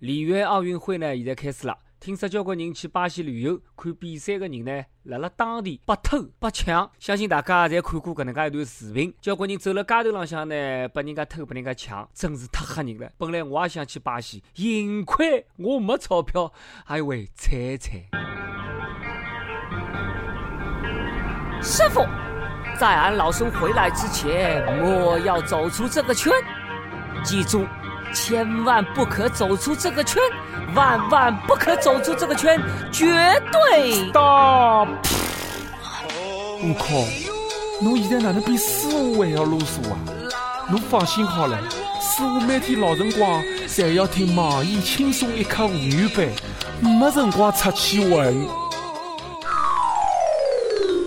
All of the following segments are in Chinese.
里约奥运会呢，现在开始了。听说交关人去巴西旅游看比赛的人呢，辣辣当地被偷被抢。相信大家侪看过搿能介一段视频，交关人走辣街头浪向呢，被人家偷，被人家抢，真是太吓人了。本来我也想去巴西，幸亏我没钞票，哎喂，惨惨。师傅，在俺老孙回来之前，莫要走出这个圈，记住。千万不可走出这个圈，万万不可走出这个圈，绝对大！我靠，侬现在哪能比师傅还要啰嗦啊？侬放心好了，师傅每天老辰光侪要听网易轻松一刻妇女版，没辰光出去玩。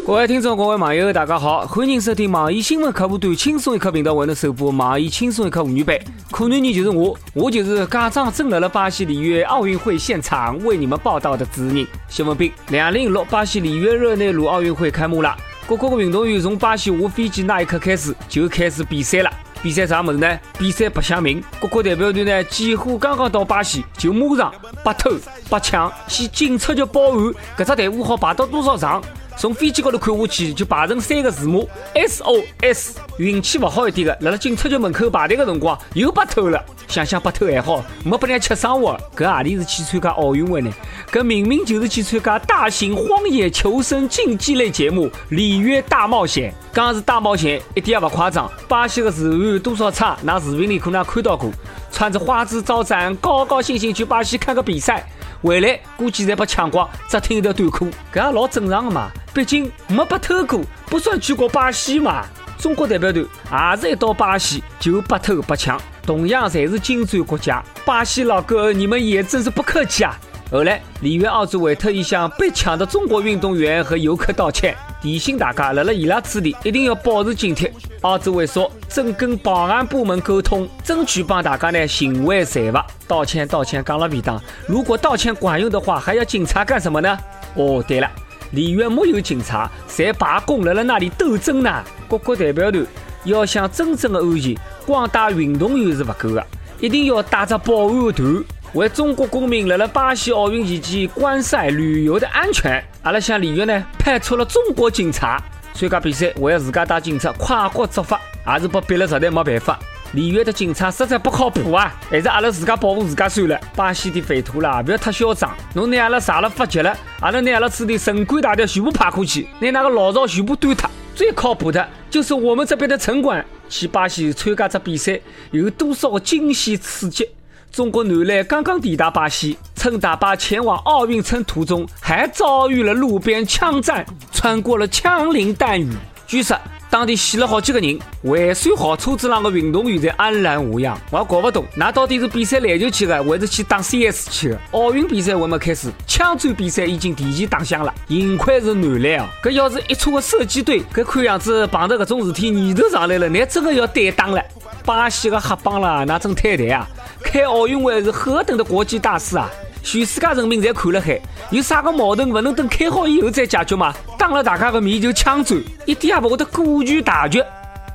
各位听众、各位网友，大家好，欢迎收听网易新闻客户端轻松一刻频道为侬首播网易轻松一刻妇女版。可女人就是我，我就是假装正辣辣巴西里约奥运会现场为你们报道的主持人谢文斌。两零六巴西里约热内卢奥运会开幕了，各国的运动员从巴西下飞机那一刻开始就开始比赛了。比赛啥么子呢？比赛白相命。各国代表队呢，几乎刚刚到巴西就马上被偷、被抢，先警察就报案，搿只队伍好排到多少场？从飞机高头看下去，就排成三个字母 SOS。运气不好一点的，辣辣警察局门口排队的辰光又被偷了。想想被偷还好，没被人家吃生活。搿何里是去参加奥运会呢？搿明明就是去参加大型荒野求生竞技类节目《里约大冒险》。讲是大冒险，一点也不夸张。巴西的治安多少差？那视频里可能看到过，穿着花枝招展，高高兴兴去巴西看个比赛。回来估计侪被抢光，只听一条短裤，搿也老正常的嘛。毕竟没被偷过，不算去过巴西嘛。中国代表队也是一到巴西就被偷被抢，同样侪是金砖国家。巴西老哥，你们也真是不客气啊！后来里约奥组委特意向被抢的中国运动员和游客道歉。提醒大家，辣辣伊拉此地一定要保持警惕。奥组委说正跟保安部门沟通，争取帮大家呢行为财物。道歉道歉，讲了便当。如果道歉管用的话，还要警察干什么呢？哦，对了，里约没有警察，侪罢工辣辣那里斗争呢。各国代表团要想真正的安全，光带运动员是不够的，一定要带着保安团。为中国公民辣辣巴西奥运期间观赛旅游的安全，阿拉向里约呢派出了中国警察参加比赛，为自家带警察跨国执法，也是被逼了，实在没办法。里约的警察实在不靠谱啊，还是阿拉自家保护自家算了。巴西的匪徒啦，不要太嚣张，侬拿阿拉杀了发急了，阿拉拿阿拉此地城管大调全部派过去，拿那个老巢全部端掉。最靠谱的就是我们这边的城管，去巴西参加这比赛，有多少个惊喜刺激？中国男篮刚刚抵达巴西，乘大巴前往奥运村途中，还遭遇了路边枪战，穿过了枪林弹雨。据说当地死了好几个人，还算好车子上的运动员在安然无恙。我也搞不懂，那到底是比赛篮球去的，还是去打 CS 去的？奥运比赛还没开始，枪战比赛已经提前打响了。幸亏是男篮啊！搿要是一车的射击队，搿看样子碰到搿种事体年头上来了，那真的要担当了。巴西的黑帮啦，那真太太啊！开奥运会是何等的国际大事啊！全世界人民侪看了海，有啥个矛盾不能等开好以后再解决吗？当了大家的面就枪战，一点也不会得顾全大局，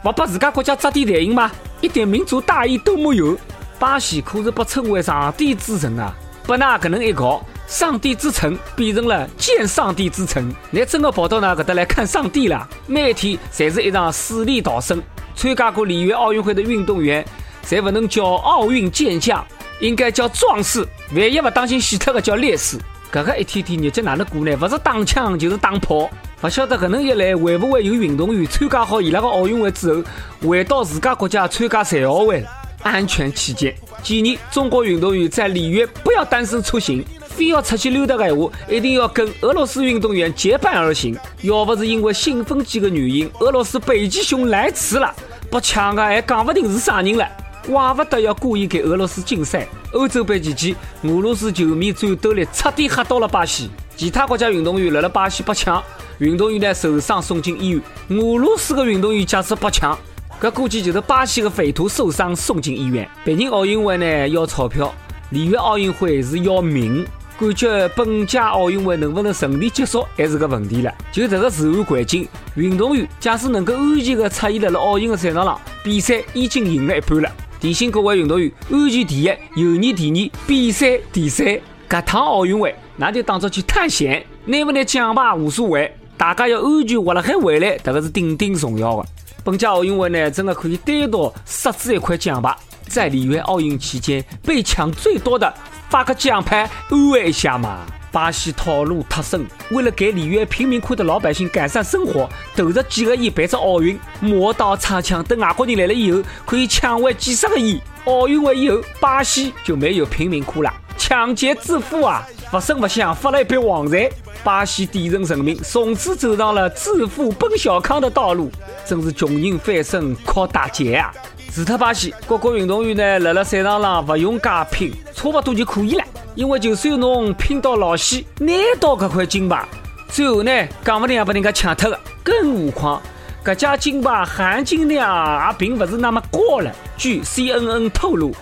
不把自家国家砸点台印吗？一点民族大义都没有。巴西可是被称为上帝之城啊！不那可能一搞，上帝之城变成了见上帝之城。你真的跑到那搿搭来看上帝了？每天侪是一场死里逃生。参加过里约奥运会的运动员，侪不能叫奥运健将，应该叫壮士。万一不当心死脱的叫烈士。搿个一天天日脚哪能过呢？不是打枪就是打炮。不晓得搿能一来，会不会有运动员参加好伊拉个奥运会之后，回到自家国家参加残奥会？安全起见，建议中国运动员在里约不要单身出行，非要出去溜达的闲话，一定要跟俄罗斯运动员结伴而行。要不是因为兴奋剂的原因，俄罗斯北极熊来迟了。被抢的还讲不定是啥人了，怪不得要故意给俄罗斯禁赛。欧洲杯期间，俄罗斯球迷战斗力彻底吓到了巴西。其他国家运动员来了巴西被抢，运动员呢受伤送进医院。俄罗斯的运动员假使被抢，搿估计就是巴西的匪徒受伤送进医院。北京奥运会呢要钞票，里约奥运会是要命。感觉本届奥运会能不能顺利结束还是个问题了。就这个治安环境，运动员假使能够安全的出现在了奥运的赛场上，比赛已经赢了一半了。提醒各位运动员：安全第一，友谊第二，比赛第三。搿趟奥运会，那就当作去探险，拿不拿奖牌无所谓，大家要安全活了还回来，这个是顶顶重要的。本届奥运会呢，真的可以单独设置一块奖牌，在里约奥运期间被抢最多的，发个奖牌安慰一下嘛。巴西套路太深，为了给里约贫民窟的老百姓改善生活，投入几个亿办只奥运，磨刀长枪，等外国人来了以后，可以抢回几十个亿。奥运会以后，巴西就没有贫民窟了，抢劫致富啊，不声不响发了一笔横财。巴西底层人民从此走上了致富奔小康的道路，真是穷人翻身靠大劫啊！除特巴西，各国运动员呢，辣辣赛场上不用加拼，差不多就可以了。因为就算侬拼到老死，拿到这块金牌，最后呢，讲不定也把人家抢脱了。更何况，这家金牌含金量也并不是那么高了。据 CNN 透露，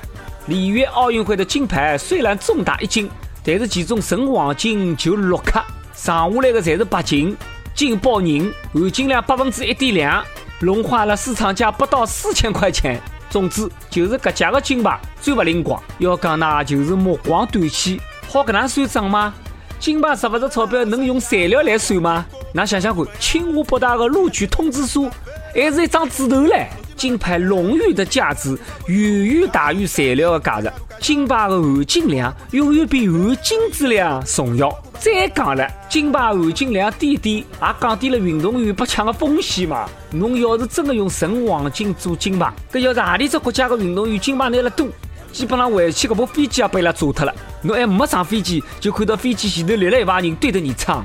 里约奥运会的金牌虽然重达一斤，但是其中纯黄金就六克，剩下来的侪是白金，金包银，含金量百分之一点两，融化了市场价不到四千块钱。总之，就是搿家的金牌最不灵光。要讲呢，就是目光短浅，好搿能算账吗？金牌值勿值钞票，能用材料来算吗？那想想看，清华北大的录取通知书还是一张纸头嘞。金牌荣誉的价值远远大于材料的价值，金牌的含金量永远比含金质量重要。再讲了，金牌含金量低低，也降低了运动员被抢的风险嘛。侬要是真的用纯黄金做金牌，搿要是何里只国家的运动员金牌拿了多，基本上回去搿部飞机也被伊拉炸脱了。侬还没上飞机，就看到飞机前头立了一排人对着你唱：“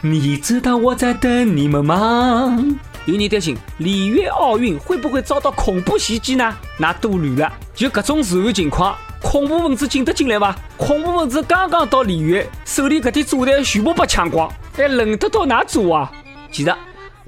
你知道我在等你们吗？”有人担心里约奥运会不会遭到恐怖袭击呢？那多虑了，就搿种治安情况，恐怖分子进得进来吗？恐怖分子刚刚到里约，手里搿点炸弹全部被抢光，还轮得到哪做啊？其实，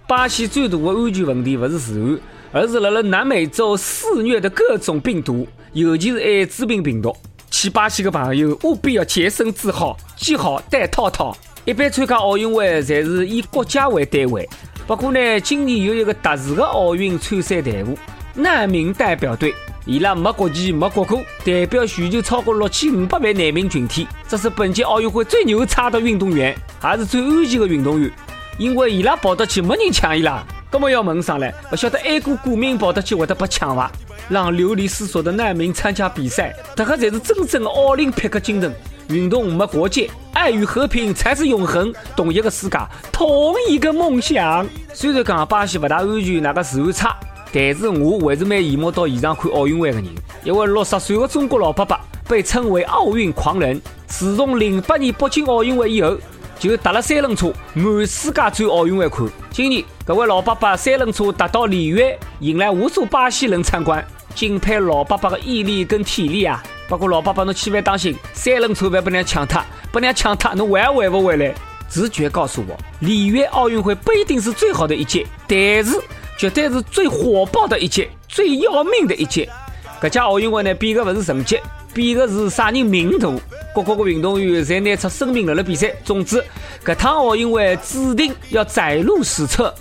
巴西最大的安全问题不是治安，而是辣辣南美洲肆虐的各种病毒，尤其是艾滋病病毒。去巴西的朋友务必要洁身自好，系好戴套套。一般参加奥运会，侪是以国家为单位。不过呢，今年有一个特殊的奥运参赛队伍——难民代表队，伊拉没国籍、没国歌，代表全球超过六千五百万难民群体。这是本届奥运会最牛叉的运动员，也是最安全的运动员，因为伊拉跑得去，没人抢伊拉。那么要问上来，不晓得爱国股民跑得去会得被抢伐？让流离失所的难民参加比赛，这个才是真正的奥林匹克精神。运动没国界，爱与和平才是永恒。同一个世界，同一个梦想。虽然讲巴西不大安全，那个治安差，但是我还是蛮羡慕到现场看奥运会的人。一位六十岁的中国老伯伯，被称为奥运狂人。自从零八年北京奥运会以后，就踏了三轮车满世界转奥运会看。今年，这位老伯伯三轮车踏到里约，引来无数巴西人参观，敬佩老伯伯的毅力跟体力啊！不过老爸爸，侬千万当心，三轮车别被人抢脱，被人抢脱，侬还回不回来？直觉告诉我，里约奥运会不一定是最好的一届，但是绝对是最火爆的一届，最要命的一届。这届奥运会呢，比的不是成绩，比的是啥人命大。各国的运动员侪拿出生命来了比赛。总之，这趟奥运会注定要载入史册。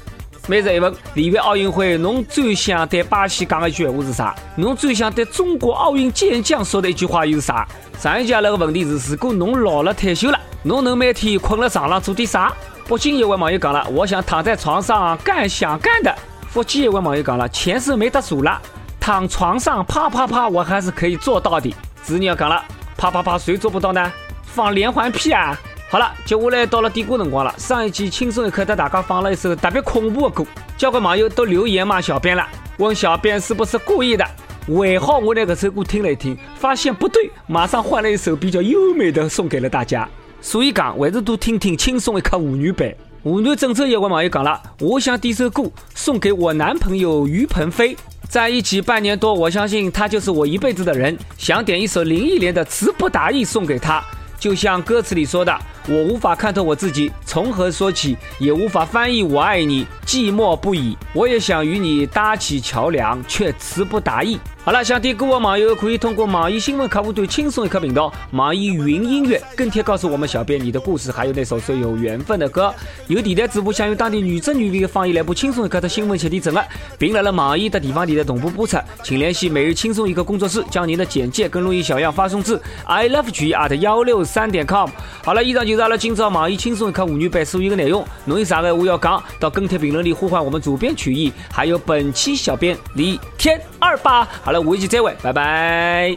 每日一问：里约奥运会，侬最想对巴西讲一句话是啥？侬最想对中国奥运健将说的一句话又是啥？上一节那个问题是：如果侬老了退休了，侬能每天困在床上做点啥？北京一位网友讲了：我想躺在床上干想干的。福建有位网友讲了：钱是没得数了，躺床上啪啪啪，我还是可以做到的。子女要讲了：啪啪啪，谁做不到呢？放连环屁啊！好了，接下来到了点歌辰光了。上一期轻松一刻，带大家放了一首特别恐怖的歌，交关网友都留言骂小编了，问小编是不是故意的。尾号我那个首歌听了一听，发现不对，马上换了一首比较优美的送给了大家。所以讲，还是多听听轻松一刻妇女版。湖南郑州一位网友讲了，我想点首歌送给我男朋友于鹏飞，在一起半年多，我相信他就是我一辈子的人。想点一首林忆莲的《词不达意》送给他。就像歌词里说的，我无法看透我自己，从何说起，也无法翻译我爱你，寂寞不已。我也想与你搭起桥梁，却词不达意。好了，想听歌的网友可以通过网易新闻客户端轻松一刻频道、网易云音乐跟帖告诉我们小编你的故事，还有那首最有缘分的歌。有电台主播想用当地女真女味的方言来播轻松一刻的新闻切题整了，并来了网易的地方电台同步播出，请联系每日轻松一刻工作室，将您的简介跟录音小样发送至 i love 曲艺 at 幺六三点 com。好了，以上就是阿拉今朝网易轻松一刻妇女版所有的内容。侬有啥个话要讲，到跟帖评论里呼唤我们主编曲艺，还有本期小编李天二八。好了。下期再会，拜拜。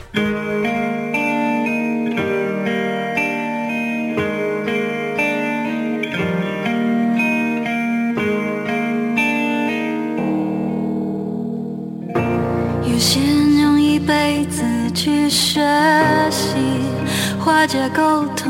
有些人用一辈子去学习化解沟通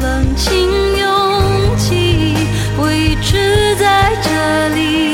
冷清拥挤我一直在这里。